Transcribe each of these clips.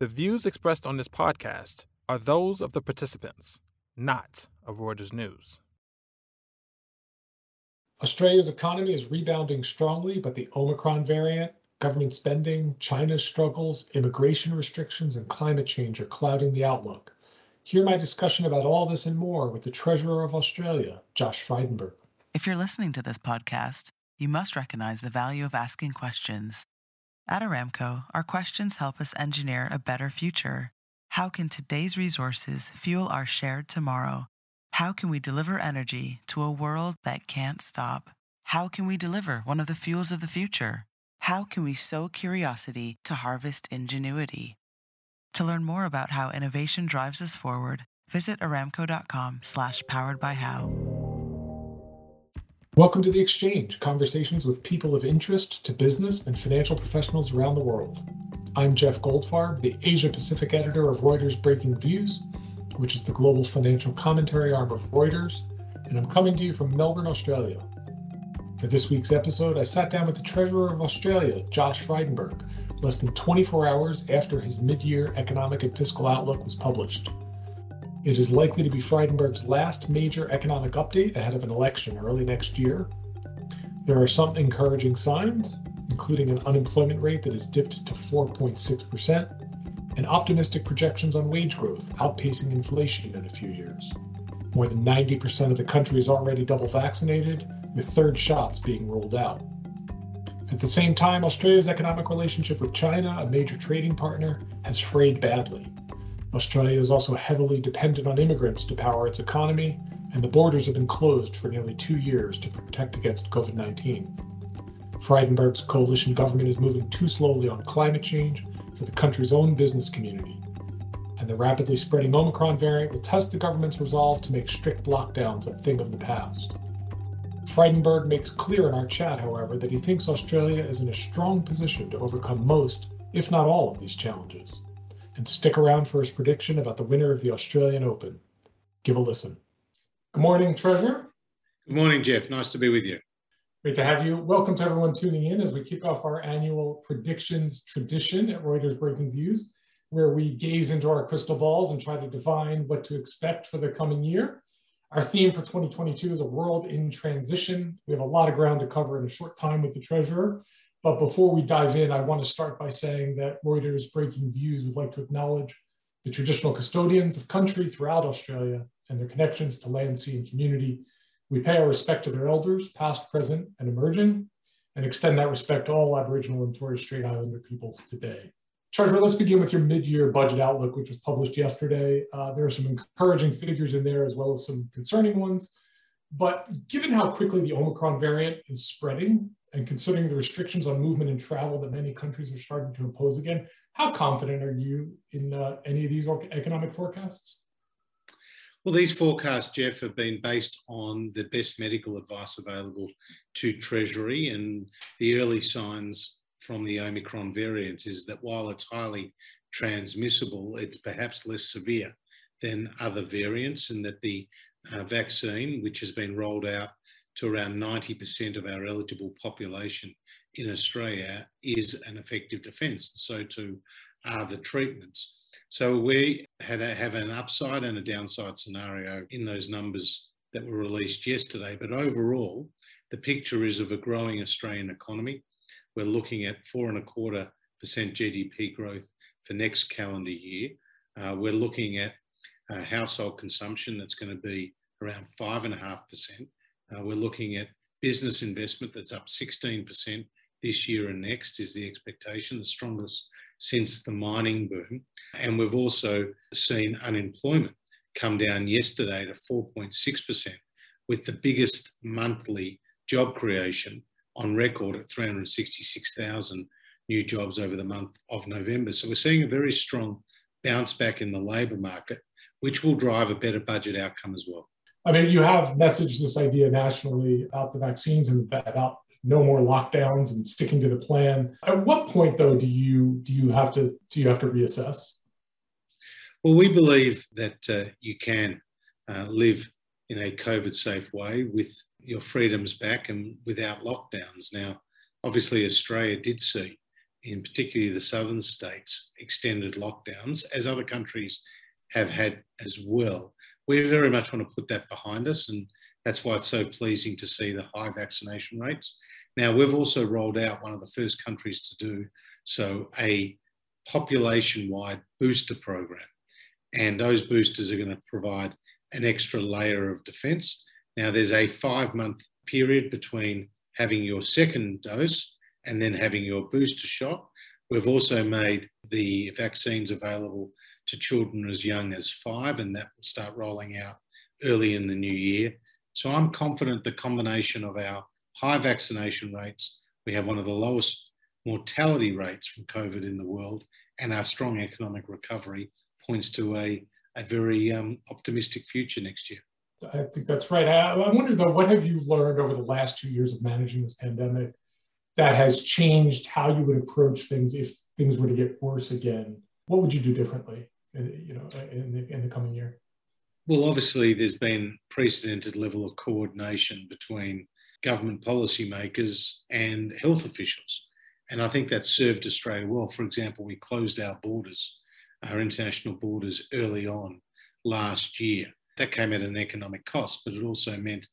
The views expressed on this podcast are those of the participants, not of Reuters News. Australia's economy is rebounding strongly, but the Omicron variant, government spending, China's struggles, immigration restrictions, and climate change are clouding the outlook. Hear my discussion about all this and more with the Treasurer of Australia, Josh Frydenberg. If you're listening to this podcast, you must recognize the value of asking questions. At Aramco, our questions help us engineer a better future. How can today's resources fuel our shared tomorrow? How can we deliver energy to a world that can't stop? How can we deliver one of the fuels of the future? How can we sow curiosity to harvest ingenuity? To learn more about how innovation drives us forward, visit aramco.com slash powered by how. Welcome to The Exchange, conversations with people of interest to business and financial professionals around the world. I'm Jeff Goldfarb, the Asia Pacific editor of Reuters Breaking Views, which is the global financial commentary arm of Reuters, and I'm coming to you from Melbourne, Australia. For this week's episode, I sat down with the Treasurer of Australia, Josh Frydenberg, less than 24 hours after his mid year economic and fiscal outlook was published. It is likely to be Frydenberg's last major economic update ahead of an election early next year. There are some encouraging signs, including an unemployment rate that has dipped to 4.6%, and optimistic projections on wage growth outpacing inflation in a few years. More than 90% of the country is already double vaccinated, with third shots being rolled out. At the same time, Australia's economic relationship with China, a major trading partner, has frayed badly. Australia is also heavily dependent on immigrants to power its economy, and the borders have been closed for nearly two years to protect against COVID 19. Frydenberg's coalition government is moving too slowly on climate change for the country's own business community. And the rapidly spreading Omicron variant will test the government's resolve to make strict lockdowns a thing of the past. Frydenberg makes clear in our chat, however, that he thinks Australia is in a strong position to overcome most, if not all, of these challenges and stick around for his prediction about the winner of the Australian Open. Give a listen. Good morning, Treasurer. Good morning, Jeff. Nice to be with you. Great to have you. Welcome to everyone tuning in as we kick off our annual predictions tradition at Reuters Breaking Views, where we gaze into our crystal balls and try to define what to expect for the coming year. Our theme for 2022 is a world in transition. We have a lot of ground to cover in a short time with the Treasurer, but before we dive in, I want to start by saying that Reuters Breaking Views would like to acknowledge the traditional custodians of country throughout Australia and their connections to land, sea, and community. We pay our respect to their elders, past, present, and emerging, and extend that respect to all Aboriginal and Torres Strait Islander peoples today. Treasurer, let's begin with your mid-year budget outlook, which was published yesterday. Uh, there are some encouraging figures in there as well as some concerning ones. But given how quickly the Omicron variant is spreading, and considering the restrictions on movement and travel that many countries are starting to impose again, how confident are you in uh, any of these economic forecasts? Well, these forecasts, Jeff, have been based on the best medical advice available to Treasury, and the early signs from the Omicron variant is that while it's highly transmissible, it's perhaps less severe than other variants, and that the uh, vaccine, which has been rolled out to around 90% of our eligible population in Australia is an effective defence. So too are the treatments. So we had a, have an upside and a downside scenario in those numbers that were released yesterday. But overall, the picture is of a growing Australian economy. We're looking at four and a quarter percent GDP growth for next calendar year. Uh, we're looking at uh, household consumption that's going to be around five and a half percent. Uh, we're looking at business investment that's up 16% this year and next is the expectation, the strongest since the mining boom. And we've also seen unemployment come down yesterday to 4.6%, with the biggest monthly job creation on record at 366,000 new jobs over the month of November. So we're seeing a very strong bounce back in the labour market, which will drive a better budget outcome as well. I mean, you have messaged this idea nationally about the vaccines and about no more lockdowns and sticking to the plan. At what point, though, do you do you have to do you have to reassess? Well, we believe that uh, you can uh, live in a COVID-safe way with your freedoms back and without lockdowns. Now, obviously, Australia did see in particularly the southern states, extended lockdowns, as other countries have had as well. We very much want to put that behind us, and that's why it's so pleasing to see the high vaccination rates. Now, we've also rolled out one of the first countries to do so a population wide booster program. And those boosters are going to provide an extra layer of defence. Now, there's a five month period between having your second dose and then having your booster shot. We've also made the vaccines available to children as young as five, and that will start rolling out early in the new year. So I'm confident the combination of our high vaccination rates, we have one of the lowest mortality rates from COVID in the world, and our strong economic recovery points to a, a very um, optimistic future next year. I think that's right. I, I wonder though, what have you learned over the last two years of managing this pandemic that has changed how you would approach things if things were to get worse again? What would you do differently, you know, in the, in the coming year? Well, obviously, there's been precedented level of coordination between government policymakers and health officials. And I think that served Australia well. For example, we closed our borders, our international borders, early on last year. That came at an economic cost, but it also meant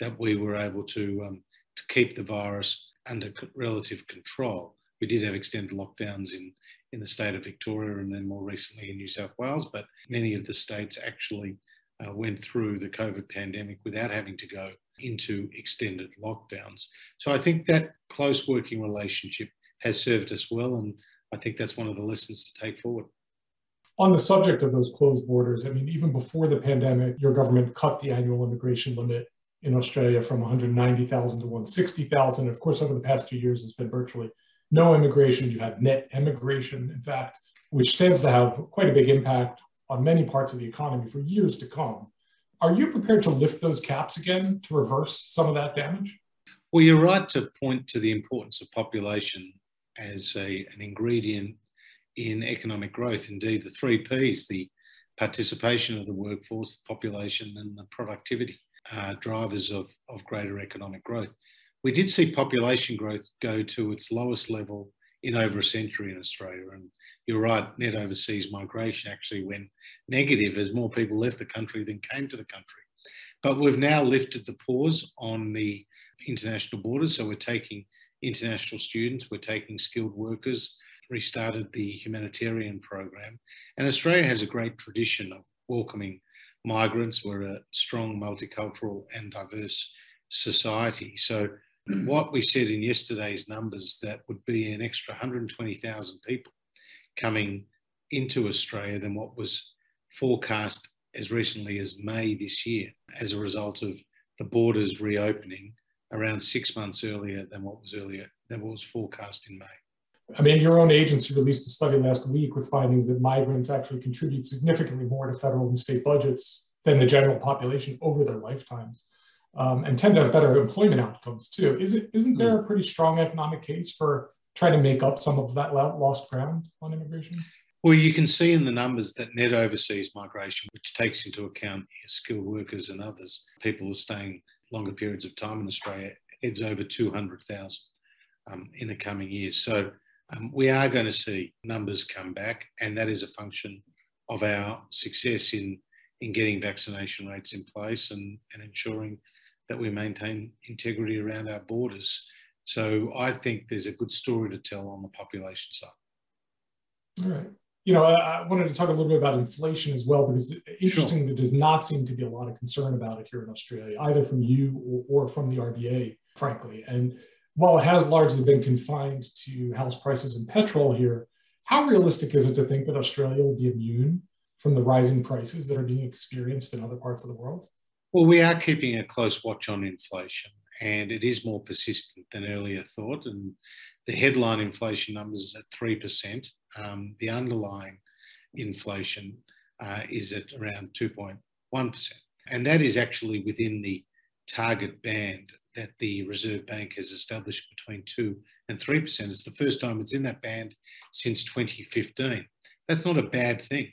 that we were able to, um, to keep the virus under relative control. We did have extended lockdowns in, in the state of Victoria and then more recently in New South Wales, but many of the states actually uh, went through the COVID pandemic without having to go into extended lockdowns. So I think that close working relationship has served us well, and I think that's one of the lessons to take forward. On the subject of those closed borders, I mean, even before the pandemic, your government cut the annual immigration limit in Australia from 190,000 to 160,000. Of course, over the past two years, it's been virtually no immigration. You've had net emigration, in fact, which tends to have quite a big impact on many parts of the economy for years to come. Are you prepared to lift those caps again to reverse some of that damage? Well, you're right to point to the importance of population as a, an ingredient in economic growth. Indeed, the three Ps, the participation of the workforce, the population, and the productivity, are drivers of, of greater economic growth. We did see population growth go to its lowest level in over a century in Australia. And you're right, net overseas migration actually went negative as more people left the country than came to the country. But we've now lifted the pause on the international borders. So we're taking international students, we're taking skilled workers, restarted the humanitarian program. And Australia has a great tradition of welcoming migrants. We're a strong multicultural and diverse society. So what we said in yesterday's numbers that would be an extra 120,000 people coming into Australia than what was forecast as recently as May this year as a result of the borders reopening around six months earlier than what was earlier than what was forecast in May. I mean, your own agency released a study last week with findings that migrants actually contribute significantly more to federal and state budgets than the general population over their lifetimes, um, and tend to have better employment outcomes too. Is it isn't there a pretty strong economic case for trying to make up some of that lost ground on immigration? Well, you can see in the numbers that net overseas migration, which takes into account skilled workers and others, people are staying longer periods of time in Australia, heads over 200,000 um, in the coming years. So um, we are going to see numbers come back, and that is a function of our success in, in getting vaccination rates in place and, and ensuring that we maintain integrity around our borders. So I think there's a good story to tell on the population side. All right. You know, I, wanted to talk a little bit about inflation as well, because interestingly, sure. there does not seem to be a lot of concern about it here in Australia, either from you or, or from the RBA, frankly. And while it has largely been confined to house prices and petrol here, how realistic is it to think that Australia will be immune from the rising prices that are being experienced in other parts of the world? Well, we are keeping a close watch on inflation, and it is more persistent than earlier thought. And the headline inflation numbers at 3%. Um, the underlying inflation uh, is at around 2.1%. And that is actually within the target band that the Reserve Bank has established between 2 and 3%. It's the first time it's in that band since 2015. That's not a bad thing.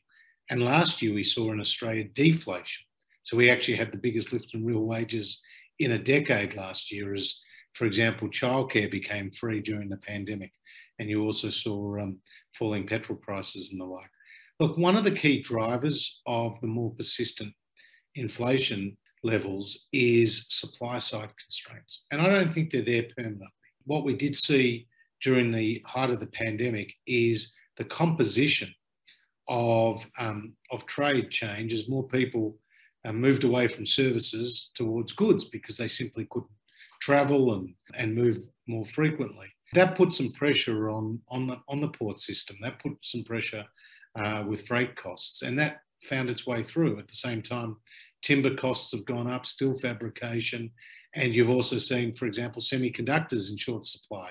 And last year we saw in Australia deflation. So we actually had the biggest lift in real wages in a decade last year as, for example, childcare became free during the pandemic and you also saw um, falling petrol prices and the like. Look, one of the key drivers of the more persistent inflation levels is supply side constraints. And I don't think they're there permanently. What we did see during the height of the pandemic is the composition of, um, of trade change as more people uh, moved away from services towards goods because they simply couldn't travel and, and move more frequently. That put some pressure on, on, the, on the port system. That put some pressure uh, with freight costs, and that found its way through. At the same time, timber costs have gone up, steel fabrication, and you've also seen, for example, semiconductors in short supply,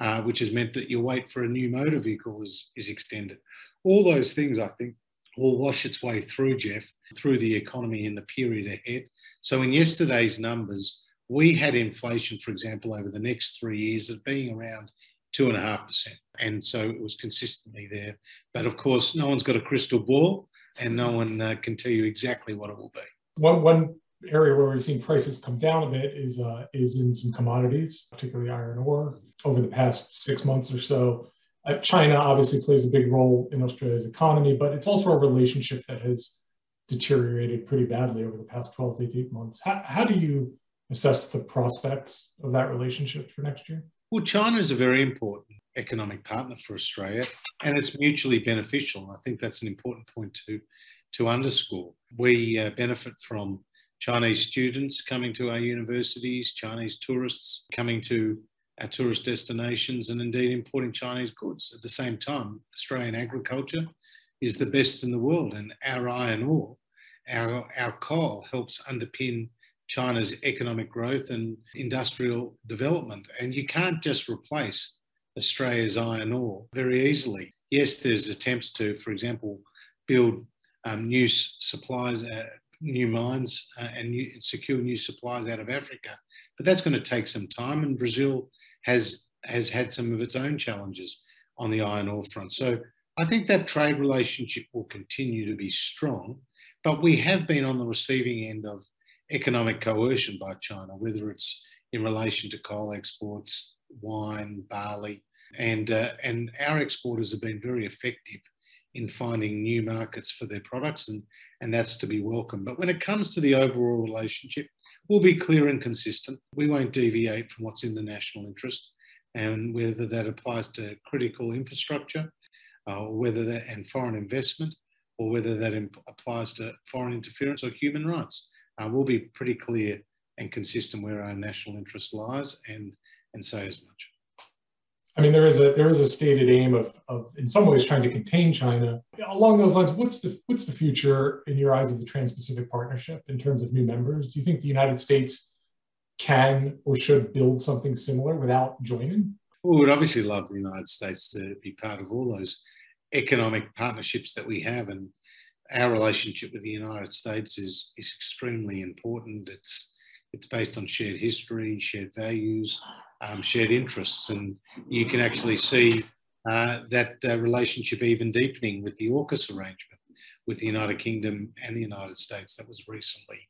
uh, which has meant that your wait for a new motor vehicle is, is extended. All those things, I think, will wash its way through, Jeff, through the economy in the period ahead. So, in yesterday's numbers, we had inflation, for example, over the next three years of being around two and a half percent. And so it was consistently there. But of course, no one's got a crystal ball and no one uh, can tell you exactly what it will be. One, one area where we've seen prices come down a bit is, uh, is in some commodities, particularly iron ore, over the past six months or so. Uh, China obviously plays a big role in Australia's economy, but it's also a relationship that has deteriorated pretty badly over the past 12 to 18 months. How, how do you assess the prospects of that relationship for next year? Well, China is a very important economic partner for Australia, and it's mutually beneficial. I think that's an important point to, to underscore. We uh, benefit from Chinese students coming to our universities, Chinese tourists coming to our tourist destinations, and indeed importing Chinese goods. At the same time, Australian agriculture is the best in the world, and our iron ore, our, our coal helps underpin China's economic growth and industrial development. And you can't just replace Australia's iron ore very easily. Yes, there's attempts to, for example, build um, new supplies, uh, new mines, uh, and new, secure new supplies out of Africa, but that's going to take some time. And Brazil has has had some of its own challenges on the iron ore front. So I think that trade relationship will continue to be strong, but we have been on the receiving end of economic coercion by China, whether it's in relation to coal exports, wine, barley, and uh, and our exporters have been very effective in finding new markets for their products, and and that's to be welcome. But when it comes to the overall relationship, we'll be clear and consistent. We won't deviate from what's in the national interest, and whether that applies to critical infrastructure, uh, or whether that and foreign investment, or whether that imp- applies to foreign interference or human rights uh, we'll be pretty clear and consistent where our national interest lies and, and say as much. I mean, there is a there is a stated aim of, of in some ways trying to contain China. Along those lines, what's the what's the future in your eyes of the Trans-Pacific Partnership in terms of new members? Do you think the United States can or should build something similar without joining? We'd obviously love the United States to be part of all those economic partnerships that we have, and our relationship with the United States is is extremely important. It's it's based on shared history, shared values, um, shared interests, and you can actually see uh, that uh, relationship even deepening with the AUKUS arrangement with the United Kingdom and the United States that was recently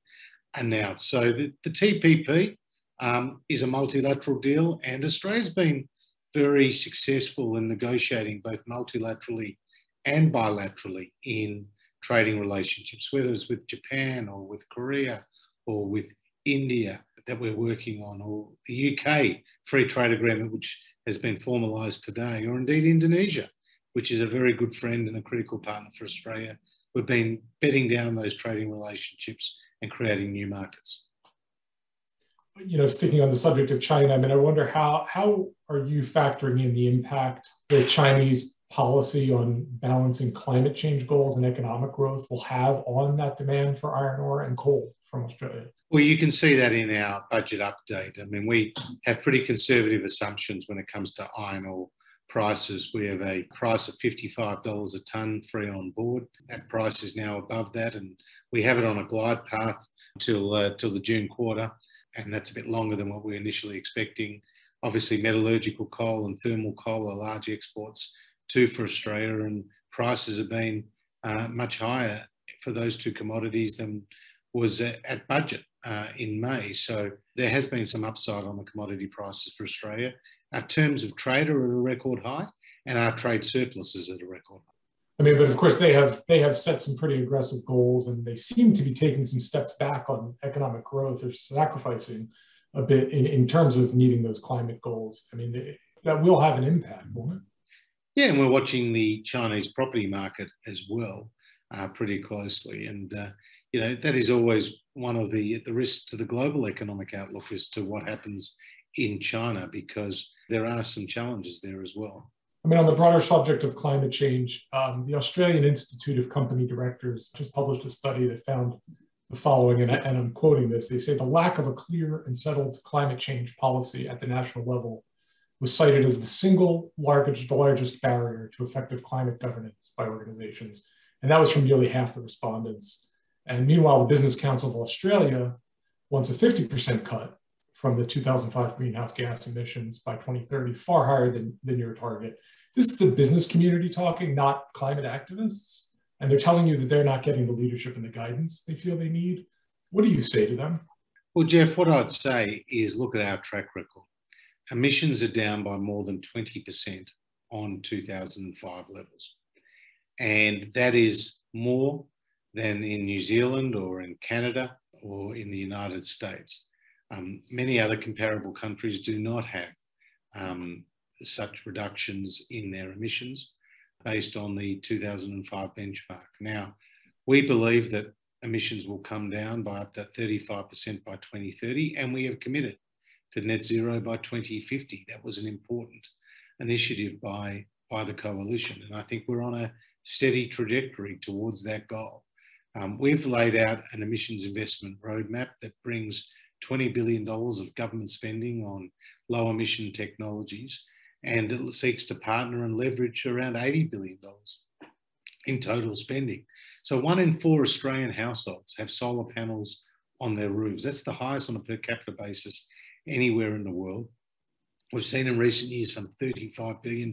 announced. So the, the TPP um, is a multilateral deal, and Australia's been very successful in negotiating both multilaterally and bilaterally in trading relationships, whether it's with Japan or with Korea or with India that we're working on, or the UK free trade agreement, which has been formalised today, or indeed Indonesia, which is a very good friend and a critical partner for Australia. We've been bedding down those trading relationships and creating new markets. You know, sticking on the subject of China, I mean, I wonder how how are you factoring in the impact the Chinese policy on balancing climate change goals and economic growth will have on that demand for iron ore and coal from Australia? Well, you can see that in our budget update. I mean, we have pretty conservative assumptions when it comes to iron ore prices. We have a price of $55 a tonne free on board. That price is now above that, and we have it on a glide path till uh, till the June quarter, and that's a bit longer than what we were initially expecting. Obviously, metallurgical coal and thermal coal are large exports two for Australia, and prices have been uh, much higher for those two commodities than was at, at budget uh, in May. So there has been some upside on the commodity prices for Australia. Our terms of trade are at a record high, and our trade surplus is at a record. high. I mean, but of course they have they have set some pretty aggressive goals, and they seem to be taking some steps back on economic growth. They're sacrificing a bit in, in terms of meeting those climate goals. I mean, they, that will have an impact, won't it? Yeah, and we're watching the Chinese property market as well uh, pretty closely, and uh, you know that is always one of the the risks to the global economic outlook as to what happens in China because there are some challenges there as well. I mean, on the broader subject of climate change, um, the Australian Institute of Company Directors just published a study that found the following, and, I, and I'm quoting this. They say the lack of a clear and settled climate change policy at the national level was cited as the single largest, largest barrier to effective climate governance by organizations. And that was from nearly half the respondents. And meanwhile, the Business Council of Australia wants a 50% cut from the 2005 greenhouse gas emissions by 2030, far higher than, than your target. This is the business community talking, not climate activists. And they're telling you that they're not getting the leadership and the guidance they feel they need. What do you say to them? Well, Jeff, what I'd say is look at our track record. Emissions are down by more than 20% on 2005 levels. And that is more than in New Zealand or in Canada or in the United States. Um, many other comparable countries do not have um, such reductions in their emissions based on the 2005 benchmark. Now, we believe that emissions will come down by up to 35% by 2030, and we have committed to net zero by 2050. That was an important initiative by, by the coalition, and I think we're on a steady trajectory towards that goal. Um, we've laid out an emissions investment roadmap that brings $20 billion of government spending on low emission technologies, and it seeks to partner and leverage around $80 billion in total spending. So one in four Australian households have solar panels on their roofs. That's the highest on a per capita basis anywhere in the world. We've seen in recent years some $35 billion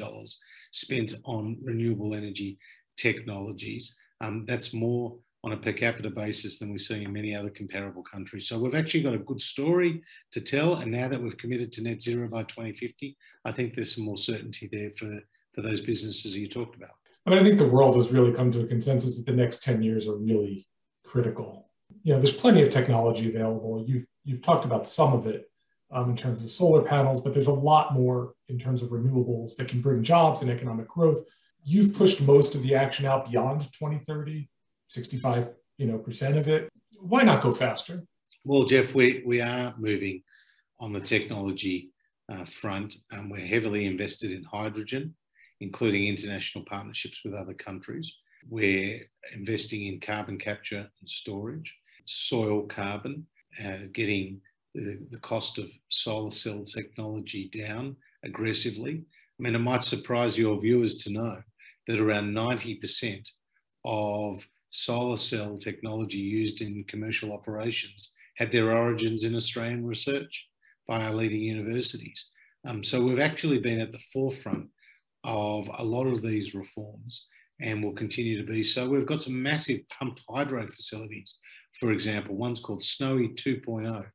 spent on renewable energy technologies. Um, that's more on a per capita basis than we see in many other comparable countries. So we've actually got a good story to tell. And now that we've committed to net zero by 2050, I think there's some more certainty there for, for those businesses you talked about. I mean, I think the world has really come to a consensus that the next 10 years are really critical. You know, there's plenty of technology available. You've, you've talked about some of it um, in terms of solar panels, but there's a lot more in terms of renewables that can bring jobs and economic growth. You've pushed most of the action out beyond 2030 65 you know percent of it. Why not go faster? Well jeff we, we are moving on the technology uh, front and we're heavily invested in hydrogen including international partnerships with other countries. We're investing in carbon capture and storage soil carbon uh, getting the, the cost of solar cell technology down aggressively. I mean it might surprise your viewers to know that around 90% of solar cell technology used in commercial operations had their origins in Australian research by our leading universities. Um, so we've actually been at the forefront of a lot of these reforms and will continue to be so. We've got some massive pumped hydro facilities, for example, one's called Snowy 2.0,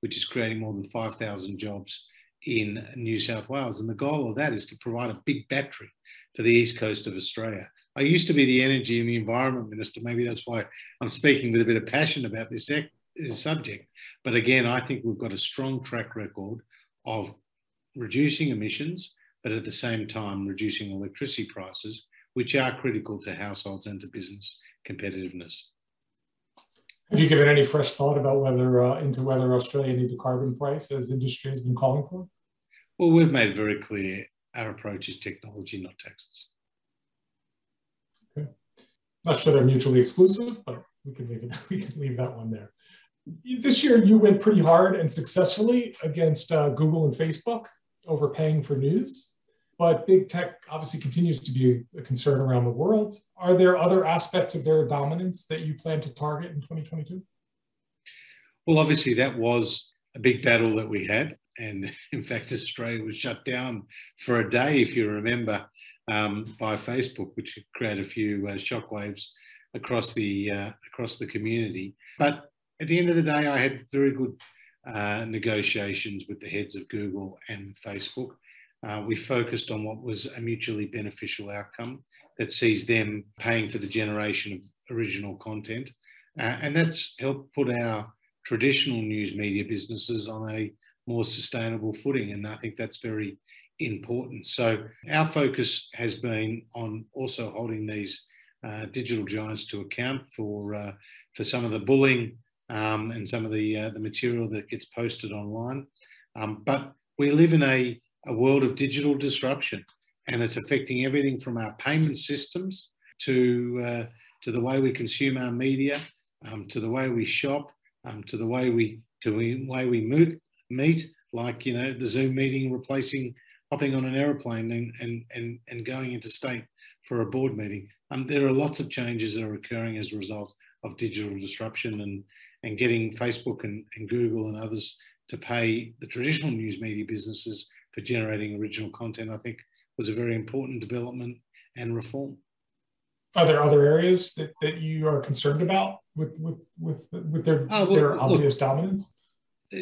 which is creating more than 5,000 jobs in New South Wales. And the goal of that is to provide a big battery for the east coast of Australia. I used to be the energy and the environment minister. Maybe that's why I'm speaking with a bit of passion about this, this subject. But again, I think we've got a strong track record of reducing emissions, but at the same time reducing electricity prices, which are critical to households and to business competitiveness. Have you given any fresh thought about whether uh, into whether Australia needs a carbon price, as industry has been calling for? Well, we've made very clear our approach is technology, not taxes. Not sure they're mutually exclusive, but we can leave it. We can leave that one there. This year, you went pretty hard and successfully against uh, Google and Facebook overpaying for news. But big tech obviously continues to be a concern around the world. Are there other aspects of their dominance that you plan to target in 2022? Well, obviously, that was a big battle that we had. And in fact, Australia was shut down for a day, if you remember, um, by Facebook, which created a few uh, shockwaves across the uh, across the community. But at the end of the day, I had very good uh, negotiations with the heads of Google and Facebook. uh, we focused on what was a mutually beneficial outcome that sees them paying for the generation of original content. Uh, and that's helped put our traditional news media businesses on a more sustainable footing. And I think that's very important. So our focus has been on also holding these uh, digital giants to account for uh, for some of the bullying um, and some of the uh, the material that gets posted online. Um, but we live in a, a world of digital disruption, and it's affecting everything from our payment systems to uh, to the way we consume our media, um, to the way we shop, um, to the way we to the way we meet, meet, like you know the Zoom meeting replacing hopping on an aeroplane and and and, and going interstate for a board meeting. Um, there are lots of changes that are occurring as a result of digital disruption and and getting Facebook and, and Google and others to pay the traditional news media businesses for generating original content, I think was a very important development and reform. Are there other areas that, that you are concerned about with with with with their, oh, well, their obvious look, dominance?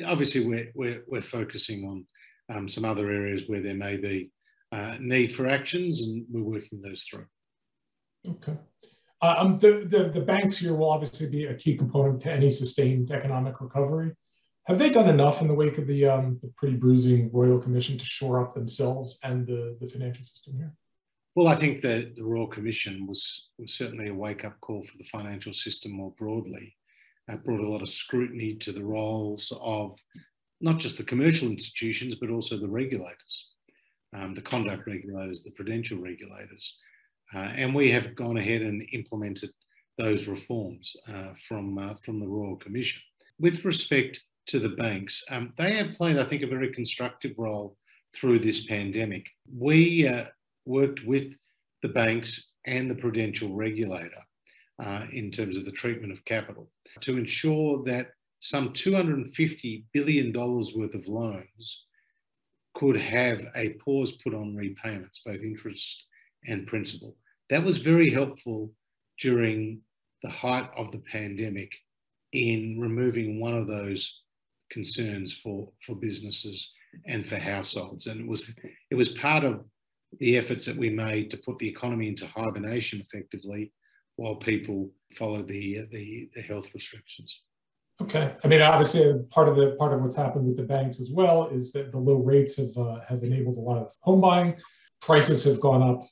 Obviously, we're, we're, we're focusing on um, some other areas where there may be uh, need for actions, and we're working those through. Okay. Uh, um, the, the, the banks here will obviously be a key component to any sustained economic recovery. Have they done enough in the wake of the, um, the pretty bruising Royal Commission to shore up themselves and the, the financial system here? Well, I think that the Royal Commission was, was certainly a wake up call for the financial system more broadly. It brought a lot of scrutiny to the roles of not just the commercial institutions, but also the regulators, um, the conduct regulators, the prudential regulators. Uh, and we have gone ahead and implemented those reforms uh, from, uh, from the Royal Commission. With respect to the banks, um, they have played, I think, a very constructive role through this pandemic. We uh, worked with the banks and the prudential regulator uh, in terms of the treatment of capital to ensure that some $250 billion worth of loans could have a pause put on repayments, both interest and principal. That was very helpful during the height of the pandemic in removing one of those concerns for, for businesses and for households. And it was, it was part of the efforts that we made to put the economy into hibernation effectively while people followed the, the, the health restrictions. Okay. I mean, obviously, part of the part of what's happened with the banks as well is that the low rates have uh, have enabled a lot of home buying. Prices have gone up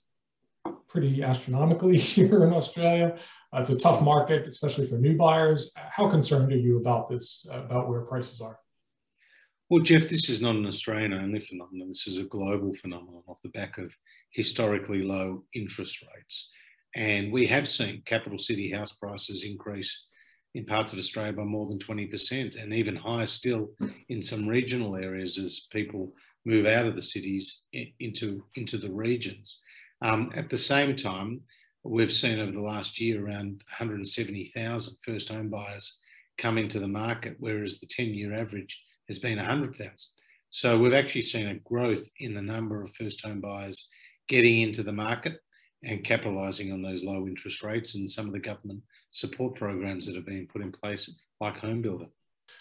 pretty astronomically here in Australia. Uh, it's a tough market, especially for new buyers. How concerned are you about this, uh, about where prices are? Well, Jeff, this is not an Australian only phenomenon. This is a global phenomenon off the back of historically low interest rates. And we have seen capital city house prices increase in parts of Australia by more than 20%, and even higher still in some regional areas as people move out of the cities into, into the regions. Um, at the same time, we've seen over the last year around 170,000 first home buyers come into the market, whereas the 10 year average has been 100,000. So we've actually seen a growth in the number of first home buyers getting into the market and capitalising on those low interest rates and some of the government support programs that have been put in place, like Home Builder.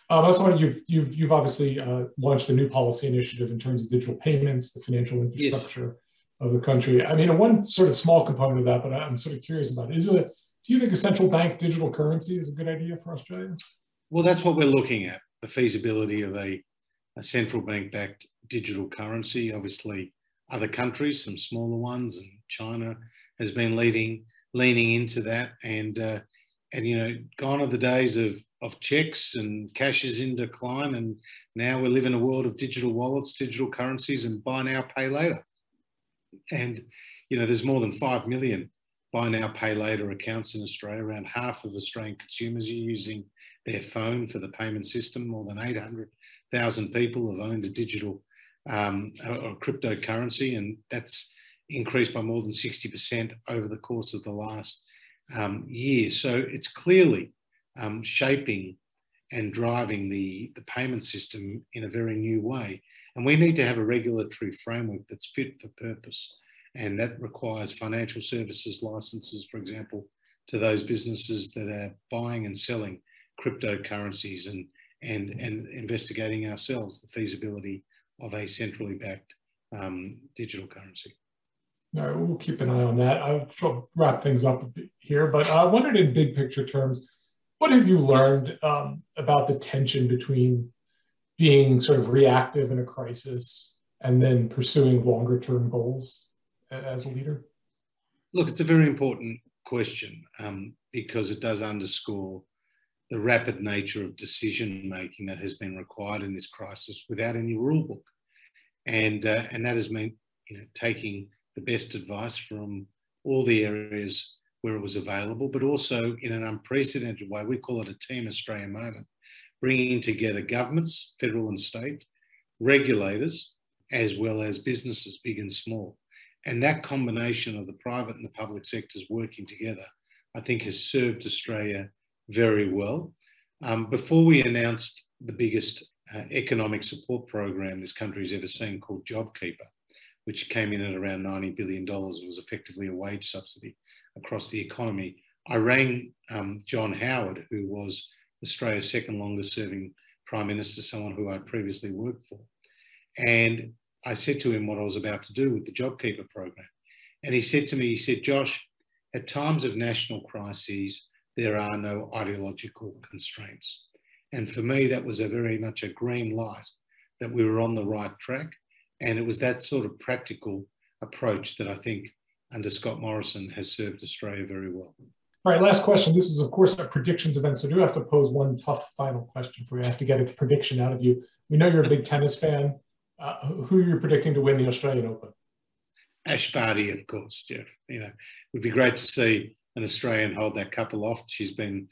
Um, I was you've, you've, you've obviously uh, launched a new policy initiative in terms of digital payments, the financial infrastructure. Yes of the country. I mean, one sort of small component of that, but I'm sort of curious about it. Is it, do you think a central bank digital currency is a good idea for Australia? Well, that's what we're looking at the feasibility of a, a central bank backed digital currency. Obviously, other countries, some smaller ones, and China has been leading, leaning into that. And, uh, and you know, gone are the days of, of checks and cash is in decline. And now we live in a world of digital wallets, digital currencies, and buy now, pay later. And, you know, there's more than 5 million buy now, pay later accounts in Australia. Around half of Australian consumers are using their phone for the payment system. More than 800,000 people have owned a digital um, or cryptocurrency, and that's increased by more than 60% over the course of the last um, year. So it's clearly um, shaping and driving the, the payment system in a very new way. And we need to have a regulatory framework that's fit for purpose. And that requires financial services licenses, for example, to those businesses that are buying and selling cryptocurrencies and, and, and investigating ourselves the feasibility of a centrally backed um, digital currency. All right, we'll keep an eye on that. I'll wrap things up here, but I wondered in big picture terms, what have you learned um, about the tension between being sort of reactive in a crisis and then pursuing longer term goals as a leader? Look, it's a very important question um, because it does underscore the rapid nature of decision making that has been required in this crisis without any rule book. And, uh, and that has meant you know, taking the best advice from all the areas where it was available, but also in an unprecedented way. We call it a Team Australia moment, bringing together governments, federal and state, regulators, as well as businesses, big and small. And that combination of the private and the public sectors working together, I think, has served Australia very well. Um, before we announced the biggest uh, economic support program this country's ever seen called JobKeeper, which came in at around $90 billion, was effectively a wage subsidy across the economy. I rang um, John Howard, who was Australia's second longest serving Prime Minister, someone who I previously worked for. And I said to him what I was about to do with the JobKeeper program. And he said to me, he said, Josh, at times of national crises, there are no ideological constraints. And for me, that was a very much a green light that we were on the right track. And it was that sort of practical approach that I think under Scott Morrison has served Australia very well. All right, last question. This is, of course, a predictions event. So I do have to pose one tough final question for you. I have to get a prediction out of you. We know you're a big tennis fan. Uh, who are you predicting to win the Australian Open? Ash Barty, of course, Jeff. You know, it would be great to see an Australian hold that cup aloft. She's been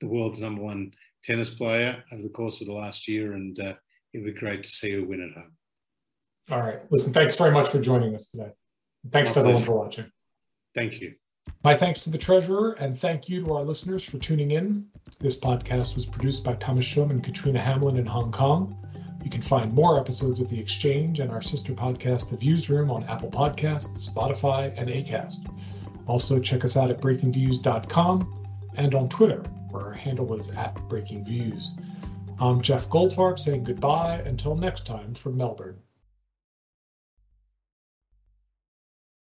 the world's number one tennis player over the course of the last year, and uh, it would be great to see her win at home. All right. Listen, thanks very much for joining us today. Thanks My to everyone for watching. Thank you. My thanks to the treasurer, and thank you to our listeners for tuning in. This podcast was produced by Thomas Shum and Katrina Hamlin in Hong Kong. You can find more episodes of The Exchange and our sister podcast, The Viewsroom, on Apple Podcasts, Spotify, and Acast. Also, check us out at breakingviews.com and on Twitter, where our handle is at breakingviews. I'm Jeff Goldfarb saying goodbye until next time from Melbourne.